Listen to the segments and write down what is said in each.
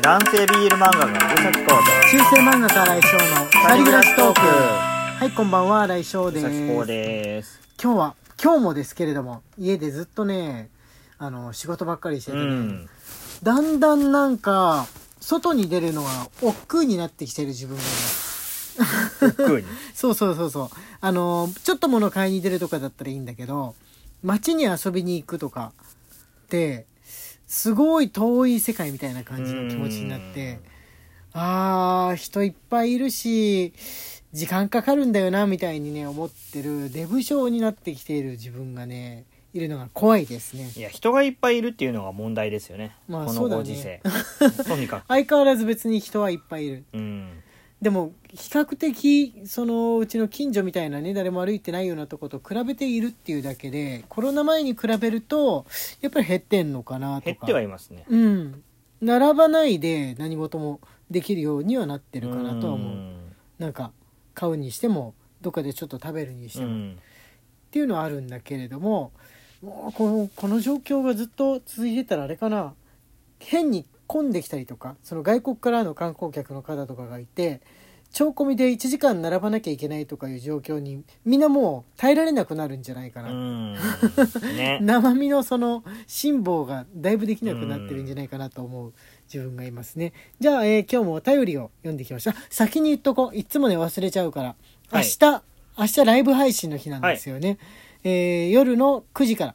男性 BL 漫画がうさきこう中世漫画家来翔のと二人暮らしトーク。ははいこんばんは来翔うです。さきこうです。今日は今日もですけれども家でずっとねあの仕事ばっかりしてうてね、ん。だんだんなんか外に出るのが億劫になってきてる自分がいます。億劫に？そうそうそうそう。あのちょっと物買いに出るとかだったらいいんだけど街に遊びに行くとかってすごい遠い世界みたいな感じの気持ちになってあー人いっぱいいるし時間かかるんだよなみたいにね思ってるデブ症になってきている自分がねいるのが怖いですね。いや人がいっぱいいるっていうのが問題ですよね、このまあそうだね。ご時世、とにかく。相変わらず別に人はいっぱいいる。うんでも比較的そのうちの近所みたいなね誰も歩いてないようなとこと比べているっていうだけでコロナ前に比べるとやっぱり減ってんのかなとか。減ってはいますね。うん。並ばないで何事もできるようにはなってるかなとは思う。なんか買うにしてもどっかでちょっと食べるにしても、っうん。ていうのはあるんだけれどももうこのこの状況がずっと続いてたらあれかな。変に混んできたりとかその外国からの観光客の方とかがいて超込みで1時間並ばなきゃいけないとかいう状況にみんなもう耐えられなくなるんじゃないかな、うん。ね。生身のその辛抱がだいぶできなくなってるんじゃないかなと思う自分がいますね。じゃあ、えー今日もお便りを読んできました。先に言っとこう。いつもね忘れちゃうから。明はい。日、明日ライブ配信の日なんですよね、えー夜の9時から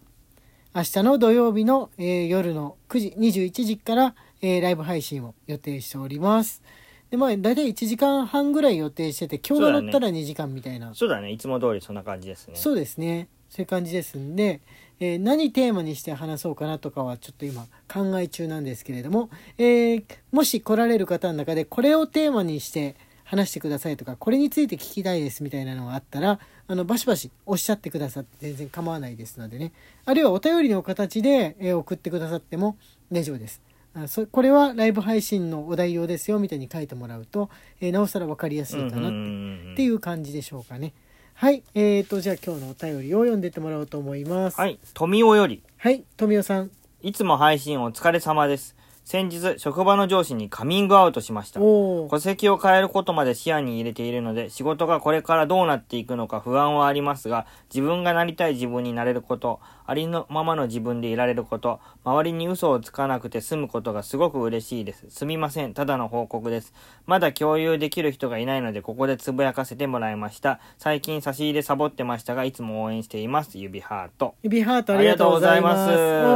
明日の土曜日の、えー夜の9時21時から、えーライブ配信を予定しております。でまあ大体1時間半ぐらい予定してて今日が乗ったら2時間みたいな。そうだね。いつも通りそんな感じですね。そうですね。そういう感じですんで、えー何テーマにして話そうかなとかはちょっと今考え中なんですけれども、えーもし来られる方の中でこれをテーマにして話してくださいとかこれについて聞きたいですみたいなのがあったらあのバシバシおっしゃってくださって全然構わないですのでねあるいはお便りの形で、えー送ってくださっても大丈夫です。あそこれはライブ配信のお題用ですよみたいに書いてもらうと、えーなおさら分かりやすいかなってっていう感じでしょうかね。はい。えーと、じゃあ今日のお便りを読んでってもらおうと思います。はい富雄よりはい。富代さん。いつも配信お疲れ様です先日職場の上司にカミングアウトしました。戸籍を変えることまで視野に入れているので仕事がこれからどうなっていくのか不安はありますが自分がなりたい自分になれることありのままの自分でいられること周りに嘘をつかなくて済むことがすごく嬉しいです。すみません。ただの報告です。まだ共有できる人がいないのでここでつぶやかせてもらいました。最近差し入れサボってましたがいつも応援しています。指ハート。指ハートありがとうございます。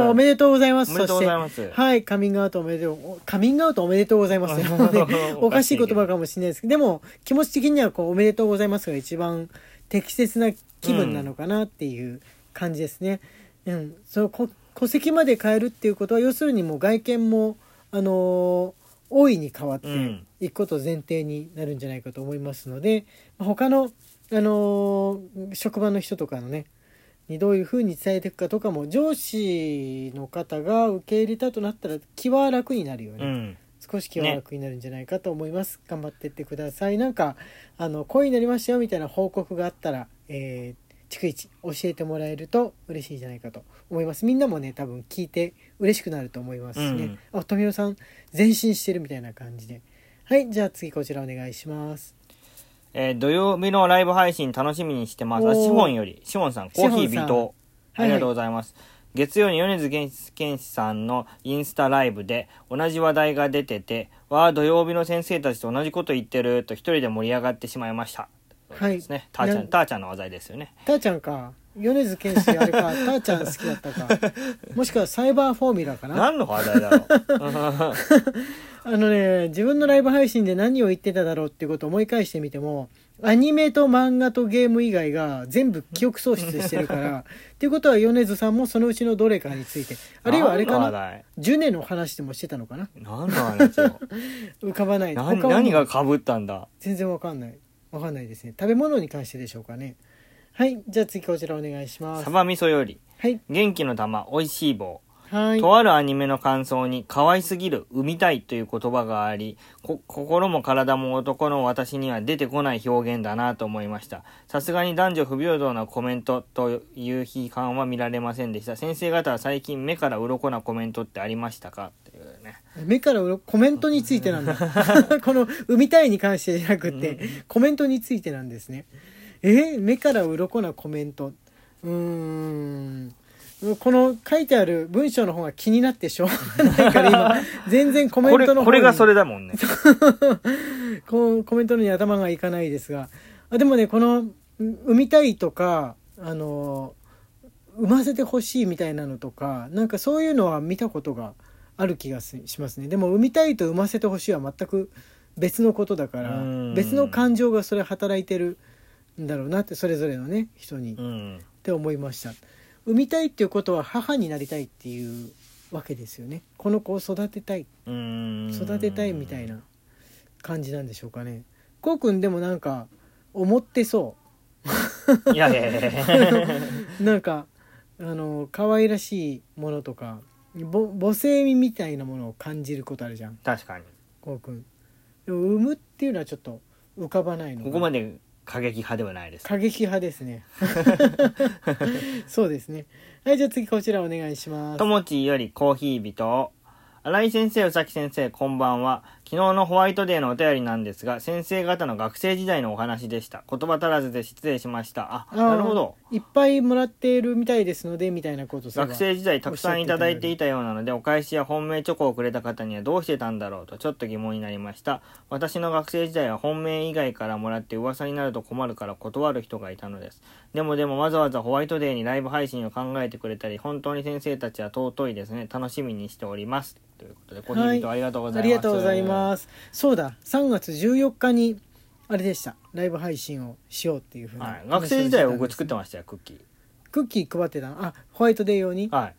おおめでとうございます。おめでとうございます。はい。カミングアウトおめでとう。おカミングアウトおめでとうございます。おかしい言葉かもしれないですけど、でも気持ち的にはこうおめでとうございますが一番適切な気分なのかなっていう感じですね。うん。そのこ戸籍まで変えるっていうことは要するにもう外見もあのー大いに変わってうんいくこと前提になるんじゃないかと思いますので、まあ他のあのー職場の人とかのねにどういうふうに伝えていくかとかも上司の方が受け入れたとなったら気は楽になるよね、うん。少し気は楽になるんじゃないかと思います、頑張ってってください。なんかあのこういうになりましたよみたいな報告があったら、えー、逐一教えてもらえると嬉しいんじゃないかと思います。みんなもね多分聞いて嬉しくなると思いますしね、あ富代さん前進してるみたいな感じで。はいじゃあ次こちらお願いしますえー土曜日のライブ配信楽しみにしてます。シフォンより、シフォンさん、コーヒー微糖。ありがとうございます。月曜に米津玄玄師さんのインスタライブで同じ話題が出てて、わあ、土曜日の先生たちと同じこと言ってると一人で盛り上がってしまいました。はいですね。たーちゃ、なんたーちゃんの話題ですよね。たーちゃんか米津玄師あれかたーちゃん好きだったか。もしくはサイバーフォーミュラかな。何の話題だろう。あのね自分のライブ配信で何を言ってただろうっていうことを思い返してみてもアニメと漫画とゲーム以外が全部記憶喪失してるから っていうことは米津さんもそのうちのどれかについてあるいはあれかなジュネの話でもしてたのかな？何の話よ。浮かばない。何何が被ったんだ？全然わかんない。わかんないですね。食べ物に関してでしょうかねはいじゃあ次こちらお願いしますサバ味噌より、はい元気の玉、美味しい棒。はいとあるアニメの感想に可愛すぎる、産みたいという言葉があり、こ心も体も男の私には出てこない表現だなと思いました。さすがに男女不平等なコメントという批判は見られませんでした。先生方は最近目から鱗なコメントってありましたか？っていうね。目から鱗コメントについてなんだ この 「産みたい」に関してじゃなくて、コメントについてなんですねえ目から鱗なコメント。うーん。この書いてある文章の方が気になってしょうがないから今全然コメこれ、ントの方に。これがそれだもんね。こうコメントのに頭がいかないですが。あでもねこのう産みたいとかあの産ませてほしいみたいなのとかなんかそういうのは見たことがある気がすしますね。でも産みたいと産ませてほしいは全く別のことだからうん。別の感情がそれ働いてるんだろうなってそれぞれのね人に、っうん。て思いました。産みたいっていうことは母になりたいっていうわけですよね。この子を育てたい。うん。育てたいみたいな感じなんでしょうかね。こうくんでもなんか思ってそいやいやいやいや。う なんかあの可愛らしいものとかぼ母性味みたいなものを感じることあるじゃん。確かに。こうくん。でも産むっていうのはちょっと浮かばないのがここまで過激派ではないです。過激派ですねそうですねはいじゃあ次こちらお願いしますともちよりコーヒー人を。新井先生、宇崎先生、こんばんは。昨日のホワイトデーのお便りなんですが、先生方の学生時代のお話でした。言葉足らずで失礼しました。あ、なるほど。いっぱいもらっているみたいですのでみたいなこと学生時代たくさんいただいていたようなので、お返しや本命チョコをくれた方にはどうしてたんだろうとちょっと疑問になりました。私の学生時代は本命以外からもらって噂になると困るから断る人がいたのです。でもでもわざわざホワイトデーにライブ配信を考えてくれたり、本当に先生たちは尊いですね。楽しみにしております。ということで、コーヒー人ありがとうございます。ありがとうございます。そうだ。3月14日にあれでした。ライブ配信をしようっていうふうなはい、学生時代は僕作ってましたよ、クッキー。クッキー配ってたの？あホワイトデー用に？はい。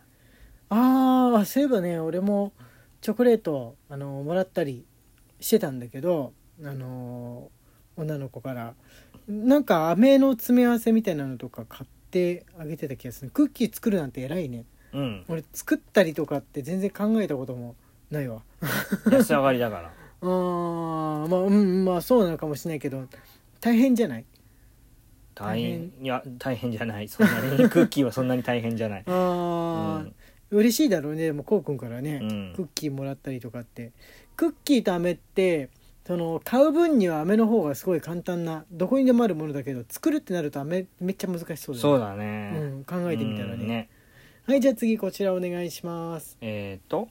ああそういえばね俺もチョコレートあのもらったりしてたんだけどあの女の子から。なんか飴の詰め合わせみたいなのとか買ってあげてた気がする。クッキー作るなんて偉いね。うん。俺作ったりとかって全然考えたこともないわ。安上がりだから。あーまあうんまあそうなのかもしれないけど大変じゃない？大変、いや、大変じゃない。そんなに、クッキーはそんなに大変じゃない。あー、嬉しいだろうね。でもこうくんからね、うん。クッキーもらったりとかって。クッキーと飴ってその買う分には飴の方がすごい簡単などこにでもあるものだけど作るってなると飴めっちゃ難しそうだそうよだね。うん考えてみたらね。うんね。はいじゃあ次こちらお願いします。えっ、と、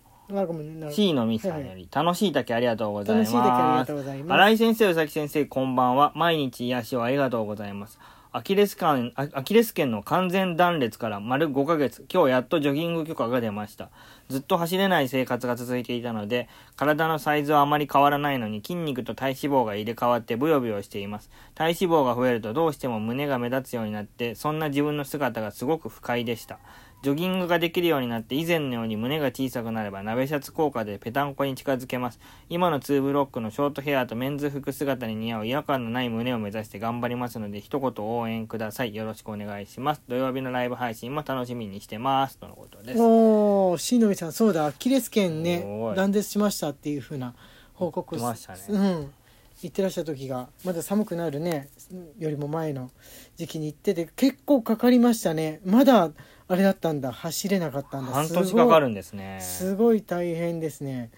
C のミスさんより、楽しいだけありがとうございます。楽しいだけありがとうございます新井先生、宇崎先生、こんばんは。毎日癒しをありがとうございます。アキレス腱、あアキレス腱の完全断裂から丸5ヶ月、今日やっとジョギング許可が出ました。ずっと走れない生活が続いていたので、体のサイズはあまり変わらないのに筋肉と体脂肪が入れ替わってブヨブヨしています。体脂肪が増えるとどうしても胸が目立つようになって、そんな自分の姿がすごく不快でした。ジョギングができるようになって以前のように胸が小さくなれば鍋シャツ効果でペタンコに近づけます。今のツーブロックのショートヘアとメンズ服姿に似合う違和感のない胸を目指して頑張りますので一言応援ください。よろしくお願いします。土曜日のライブ配信も楽しみにしてます。とのことです。おおしのみさんそうだアキレス腱ね断絶しましたっていうふうな報告言ってましたねうん言ってらっしゃった時がまだ寒くなるねよりも前の時期に行ってて結構かかりましたねまだあれだったんだ。走れなかったんだ。半年かかるんですね。すごい大変ですね。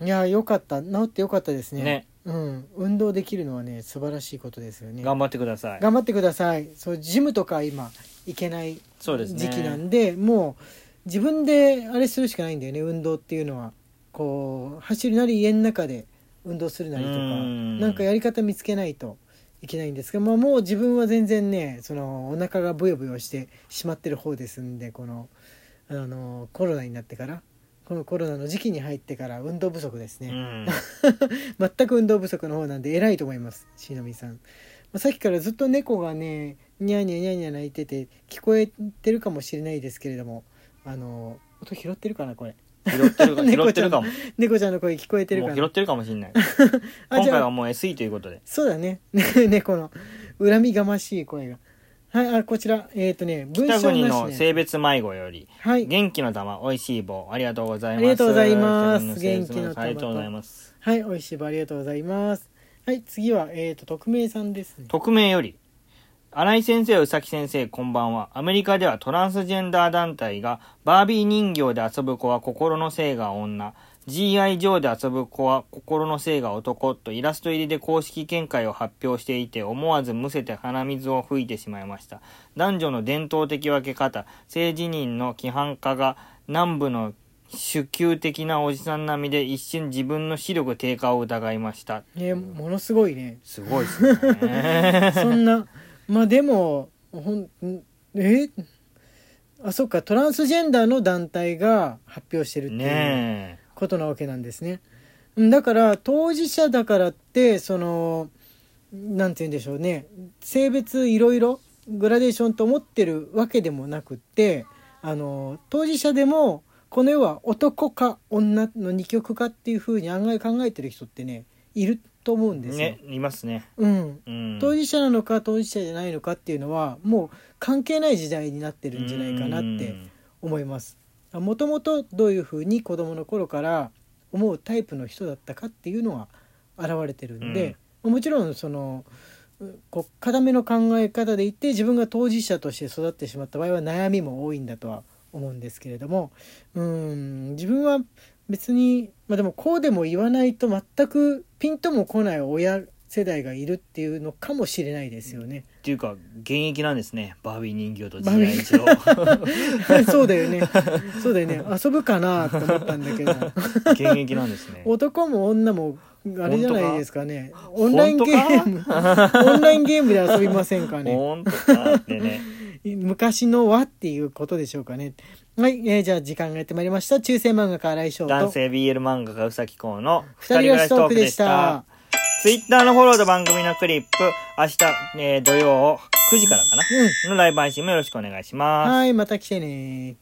いやよかった。治ってよかったですね。ね。うん。運動できるのはね素晴らしいことですよね。頑張ってください。頑張ってください。そうジムとか今行けない。時期なんでもう自分であれするしかないんだよね運動っていうのは。こう走るなり家の中で運動するなりとかうん。なんかやり方見つけないといけないんですが、まあ、もう自分は全然ねそのお腹がブヨブヨしてしまってる方ですんでこのあのコロナになってからこのコロナの時期に入ってから運動不足ですね、うん。全く運動不足の方なんで偉いと思いますしのみさん、まあ、さっきからずっと猫がねニャーニャーニャーニャー鳴いてて聞こえてるかもしれないですけれどもあの音拾ってるかなこれ拾ってるか、拾ってるかも。も猫ちゃんの声聞こえてるかな。う拾ってるかもしれない。あ今回はもう SE ということで。そうだね。猫の。恨みがましい声が。はいあこちら。えっ、とね文北国章なしね。の性別迷子より、はい。元気の玉、美味しい棒、ありがとうございます。ありがとうございます。元気の玉と。ありがとうございます。はいおいしい棒ありがとうございます。はい次はえっ、と匿名さんですね。匿名より、新井先生、宇崎先生、こんばんは。アメリカではトランスジェンダー団体が、バービー人形で遊ぶ子は心の性が女、GI 上で遊ぶ子は心の性が男とイラスト入りで公式見解を発表していて思わずむせて鼻水を吹いてしまいました。男女の伝統的分け方、性自認の規範化が南部の主級的なおじさん並みで一瞬自分の視力低下を疑いました。ねものすごいねすごいですね。そんなまあでもほんんえ？あそっかトランスジェンダーの団体が発表してるっていうねことなわけなんですね。うんだから当事者だからってそのなんて言うんでしょうね。性別いろいろグラデーションと思ってるわけでもなくってあの当事者でもこの世は男か女の二極化っていうふうに案外考えてる人ってねいると思うんえ。ですよ。ね、いますね。うん、うん。当事者なのか当事者じゃないのかっていうのはもう関係ない時代になってるんじゃないかなって思います。もともとどういうふうに子供の頃から思うタイプの人だったかっていうのは現れてるんで、もちろんそのうこう固めの考え方でいって自分が当事者として育ってしまった場合は悩みも多いんだとは思うんですけれどもうん自分は別にまあでもこうでも言わないと全くピンとも来ない親世代がいるっていうのかもしれないですよね。っていうか、現役なんですね。バービー人形とバービー GI 上。そうだよね。そうだよね。遊ぶかなと思ったんだけど。現役なんですね。男も女もあれじゃないですかね。オンラインゲーム、オンラインゲームで遊びませんかね。本当か？ってね。昔のはっていうことでしょうかね。はい、えーじゃあ時間がやってまいりました。中世漫画家新井翔と。男性 BL 漫画家うさきこうの二人暮らしトークでした。ツイッターのフォローと番組のクリップ、明日、えー土曜9時からかな、うん。のライブ配信もよろしくお願いします。はい、また来てね